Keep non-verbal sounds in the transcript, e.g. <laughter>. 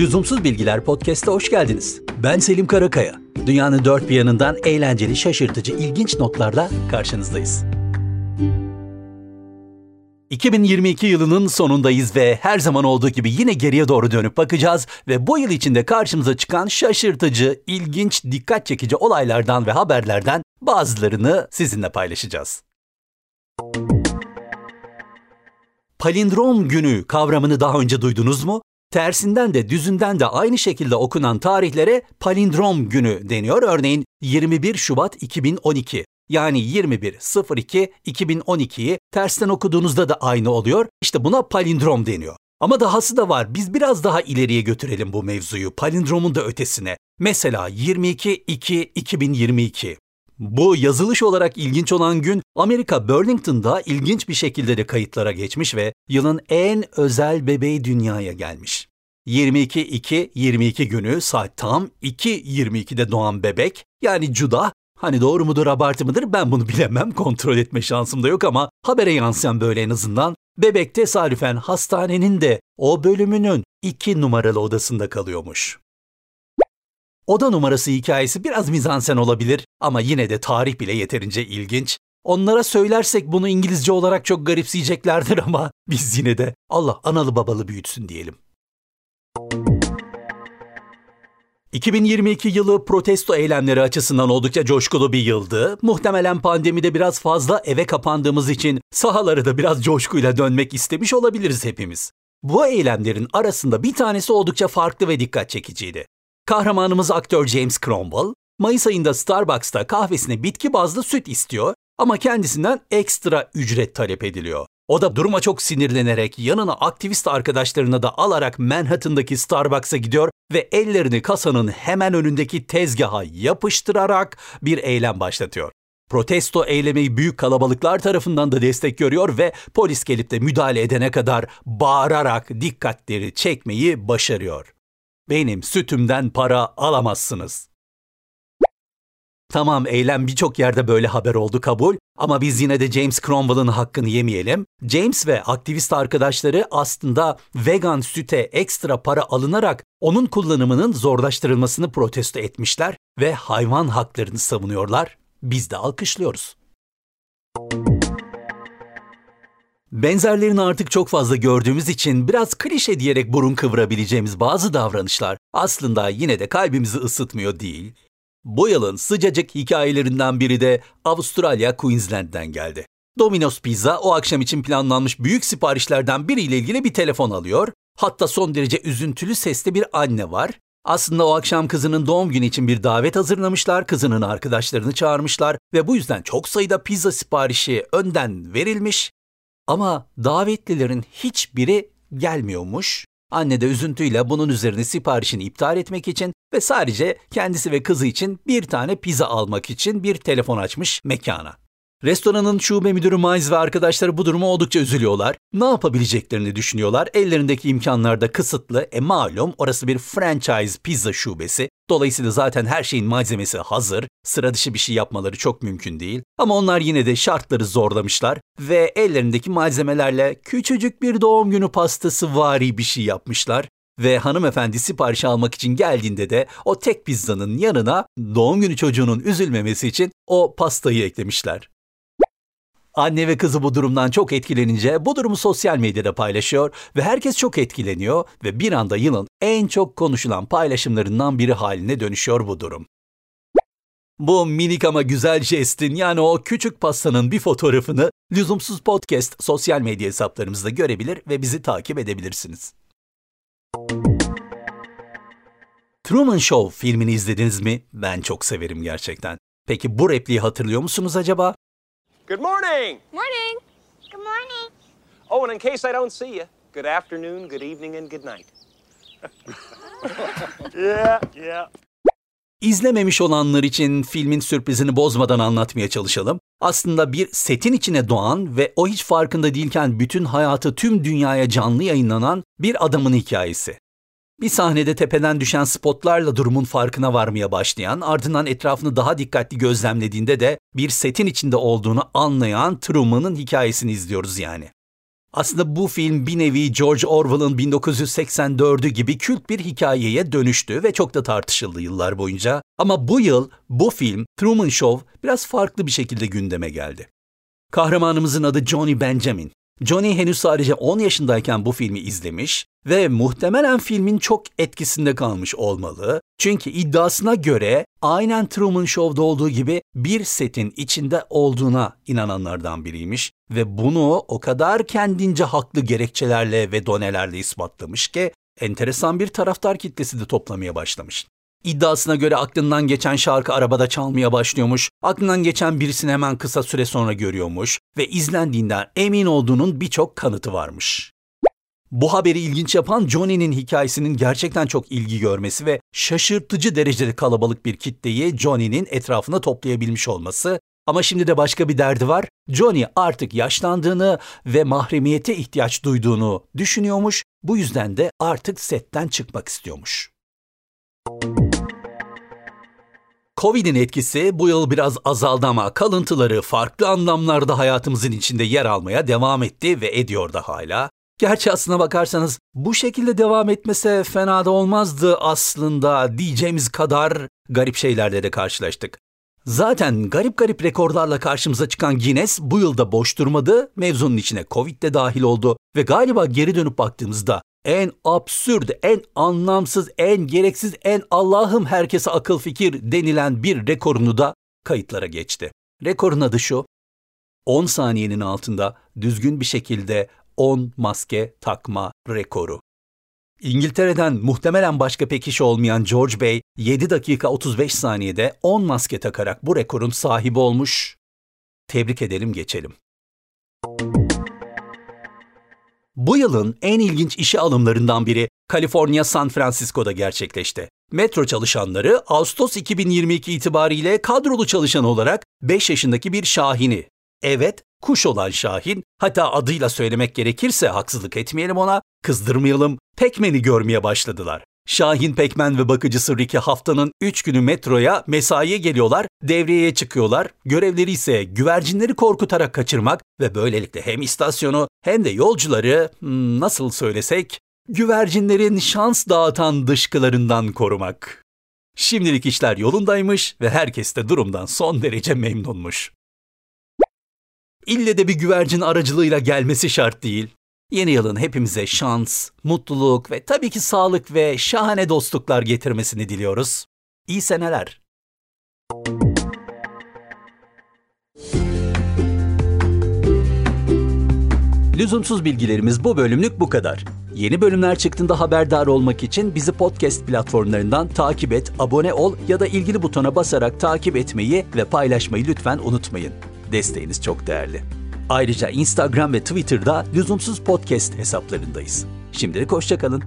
Lüzumsuz Bilgiler Podcast'a hoş geldiniz. Ben Selim Karakaya. Dünyanın dört bir yanından eğlenceli, şaşırtıcı, ilginç notlarla karşınızdayız. 2022 yılının sonundayız ve her zaman olduğu gibi yine geriye doğru dönüp bakacağız ve bu yıl içinde karşımıza çıkan şaşırtıcı, ilginç, dikkat çekici olaylardan ve haberlerden bazılarını sizinle paylaşacağız. Palindrom günü kavramını daha önce duydunuz mu? Tersinden de düzünden de aynı şekilde okunan tarihlere palindrom günü deniyor. Örneğin 21 Şubat 2012 yani 21.02.2012'yi tersten okuduğunuzda da aynı oluyor. İşte buna palindrom deniyor. Ama dahası da var. Biz biraz daha ileriye götürelim bu mevzuyu. Palindromun da ötesine. Mesela 22.2.2022. Bu yazılış olarak ilginç olan gün Amerika Burlington'da ilginç bir şekilde de kayıtlara geçmiş ve yılın en özel bebeği dünyaya gelmiş. 22-2-22 günü saat tam 2.22'de doğan bebek yani Cuda Hani doğru mudur abartı mıdır ben bunu <laughs> bilemem kontrol etme şansım da yok ama habere yansıyan böyle en azından bebek tesadüfen hastanenin de o bölümünün 2 numaralı odasında kalıyormuş. Oda numarası hikayesi biraz mizansen olabilir ama yine de tarih bile yeterince ilginç. Onlara söylersek bunu İngilizce olarak çok garipseyeceklerdir <laughs> ama biz yine de Allah analı babalı büyütsün diyelim. 2022 yılı protesto eylemleri açısından oldukça coşkulu bir yıldı. Muhtemelen pandemide biraz fazla eve kapandığımız için sahaları da biraz coşkuyla dönmek istemiş olabiliriz hepimiz. Bu eylemlerin arasında bir tanesi oldukça farklı ve dikkat çekiciydi. Kahramanımız aktör James Cromwell, Mayıs ayında Starbucks'ta kahvesine bitki bazlı süt istiyor ama kendisinden ekstra ücret talep ediliyor. O da duruma çok sinirlenerek yanına aktivist arkadaşlarını da alarak Manhattan'daki Starbucks'a gidiyor ve ellerini kasanın hemen önündeki tezgaha yapıştırarak bir eylem başlatıyor. Protesto eylemi büyük kalabalıklar tarafından da destek görüyor ve polis gelip de müdahale edene kadar bağırarak dikkatleri çekmeyi başarıyor. Benim sütümden para alamazsınız. Tamam eylem birçok yerde böyle haber oldu kabul ama biz yine de James Cromwell'ın hakkını yemeyelim. James ve aktivist arkadaşları aslında vegan süte ekstra para alınarak onun kullanımının zorlaştırılmasını protesto etmişler ve hayvan haklarını savunuyorlar. Biz de alkışlıyoruz. Benzerlerini artık çok fazla gördüğümüz için biraz klişe diyerek burun kıvırabileceğimiz bazı davranışlar aslında yine de kalbimizi ısıtmıyor değil. Bu yılın sıcacık hikayelerinden biri de Avustralya Queensland'den geldi. Domino's Pizza o akşam için planlanmış büyük siparişlerden biriyle ilgili bir telefon alıyor. Hatta son derece üzüntülü sesli bir anne var. Aslında o akşam kızının doğum günü için bir davet hazırlamışlar, kızının arkadaşlarını çağırmışlar ve bu yüzden çok sayıda pizza siparişi önden verilmiş. Ama davetlilerin hiçbiri gelmiyormuş. Anne de üzüntüyle bunun üzerine siparişini iptal etmek için ve sadece kendisi ve kızı için bir tane pizza almak için bir telefon açmış mekana. Restoranın şube müdürü Miles ve arkadaşları bu duruma oldukça üzülüyorlar. Ne yapabileceklerini düşünüyorlar. Ellerindeki imkanlar da kısıtlı. E malum orası bir franchise pizza şubesi. Dolayısıyla zaten her şeyin malzemesi hazır. Sıra dışı bir şey yapmaları çok mümkün değil. Ama onlar yine de şartları zorlamışlar ve ellerindeki malzemelerle küçücük bir doğum günü pastası vari bir şey yapmışlar ve hanımefendi sipariş almak için geldiğinde de o tek pizzanın yanına doğum günü çocuğunun üzülmemesi için o pastayı eklemişler. Anne ve kızı bu durumdan çok etkilenince bu durumu sosyal medyada paylaşıyor ve herkes çok etkileniyor ve bir anda yılın en çok konuşulan paylaşımlarından biri haline dönüşüyor bu durum. Bu minik ama güzel jestin yani o küçük pastanın bir fotoğrafını Lüzumsuz Podcast sosyal medya hesaplarımızda görebilir ve bizi takip edebilirsiniz. Truman Show filmini izlediniz mi? Ben çok severim gerçekten. Peki bu repliği hatırlıyor musunuz acaba? Good morning. Morning. Good morning. Oh, and in case I don't see you, good afternoon, good evening, and good night. <laughs> yeah, yeah. İzlememiş olanlar için filmin sürprizini bozmadan anlatmaya çalışalım. Aslında bir setin içine doğan ve o hiç farkında değilken bütün hayatı tüm dünyaya canlı yayınlanan bir adamın hikayesi. Bir sahnede tepeden düşen spotlarla durumun farkına varmaya başlayan, ardından etrafını daha dikkatli gözlemlediğinde de bir setin içinde olduğunu anlayan Truman'ın hikayesini izliyoruz yani. Aslında bu film bir nevi George Orwell'ın 1984'ü gibi kült bir hikayeye dönüştü ve çok da tartışıldı yıllar boyunca. Ama bu yıl bu film Truman Show biraz farklı bir şekilde gündeme geldi. Kahramanımızın adı Johnny Benjamin. Johnny henüz sadece 10 yaşındayken bu filmi izlemiş ve muhtemelen filmin çok etkisinde kalmış olmalı. Çünkü iddiasına göre aynen Truman Show'da olduğu gibi bir setin içinde olduğuna inananlardan biriymiş ve bunu o kadar kendince haklı gerekçelerle ve donelerle ispatlamış ki enteresan bir taraftar kitlesi de toplamaya başlamış. İddiasına göre aklından geçen şarkı arabada çalmaya başlıyormuş, aklından geçen birisini hemen kısa süre sonra görüyormuş ve izlendiğinden emin olduğunun birçok kanıtı varmış. Bu haberi ilginç yapan Johnny'nin hikayesinin gerçekten çok ilgi görmesi ve şaşırtıcı derecede kalabalık bir kitleyi Johnny'nin etrafına toplayabilmiş olması ama şimdi de başka bir derdi var. Johnny artık yaşlandığını ve mahremiyete ihtiyaç duyduğunu düşünüyormuş. Bu yüzden de artık setten çıkmak istiyormuş. Covid'in etkisi bu yıl biraz azaldı ama kalıntıları farklı anlamlarda hayatımızın içinde yer almaya devam etti ve ediyor da hala. Gerçi aslına bakarsanız bu şekilde devam etmese fena da olmazdı aslında diyeceğimiz kadar garip şeylerle de karşılaştık. Zaten garip garip rekorlarla karşımıza çıkan Guinness bu yılda boş durmadı, mevzunun içine Covid de dahil oldu ve galiba geri dönüp baktığımızda en absürt, en anlamsız, en gereksiz, en Allah'ım herkese akıl fikir denilen bir rekorunu da kayıtlara geçti. Rekorun adı şu, 10 saniyenin altında düzgün bir şekilde 10 maske takma rekoru. İngiltere'den muhtemelen başka pek iş olmayan George Bey 7 dakika 35 saniyede 10 maske takarak bu rekorun sahibi olmuş. Tebrik edelim geçelim. Bu yılın en ilginç işe alımlarından biri Kaliforniya San Francisco'da gerçekleşti. Metro çalışanları Ağustos 2022 itibariyle kadrolu çalışan olarak 5 yaşındaki bir Şahin'i, evet kuş olan Şahin, hatta adıyla söylemek gerekirse haksızlık etmeyelim ona, kızdırmayalım, Pekmen'i görmeye başladılar. Şahin Pekmen ve bakıcısı Ricky haftanın 3 günü metroya mesaiye geliyorlar, devreye çıkıyorlar. Görevleri ise güvercinleri korkutarak kaçırmak ve böylelikle hem istasyonu hem de yolcuları hmm, nasıl söylesek güvercinlerin şans dağıtan dışkılarından korumak. Şimdilik işler yolundaymış ve herkes de durumdan son derece memnunmuş. İlle de bir güvercin aracılığıyla gelmesi şart değil. Yeni yılın hepimize şans, mutluluk ve tabii ki sağlık ve şahane dostluklar getirmesini diliyoruz. İyi seneler. Lüzumsuz bilgilerimiz bu bölümlük bu kadar. Yeni bölümler çıktığında haberdar olmak için bizi podcast platformlarından takip et, abone ol ya da ilgili butona basarak takip etmeyi ve paylaşmayı lütfen unutmayın. Desteğiniz çok değerli. Ayrıca Instagram ve Twitter'da lüzumsuz podcast hesaplarındayız. Şimdilik hoşçakalın.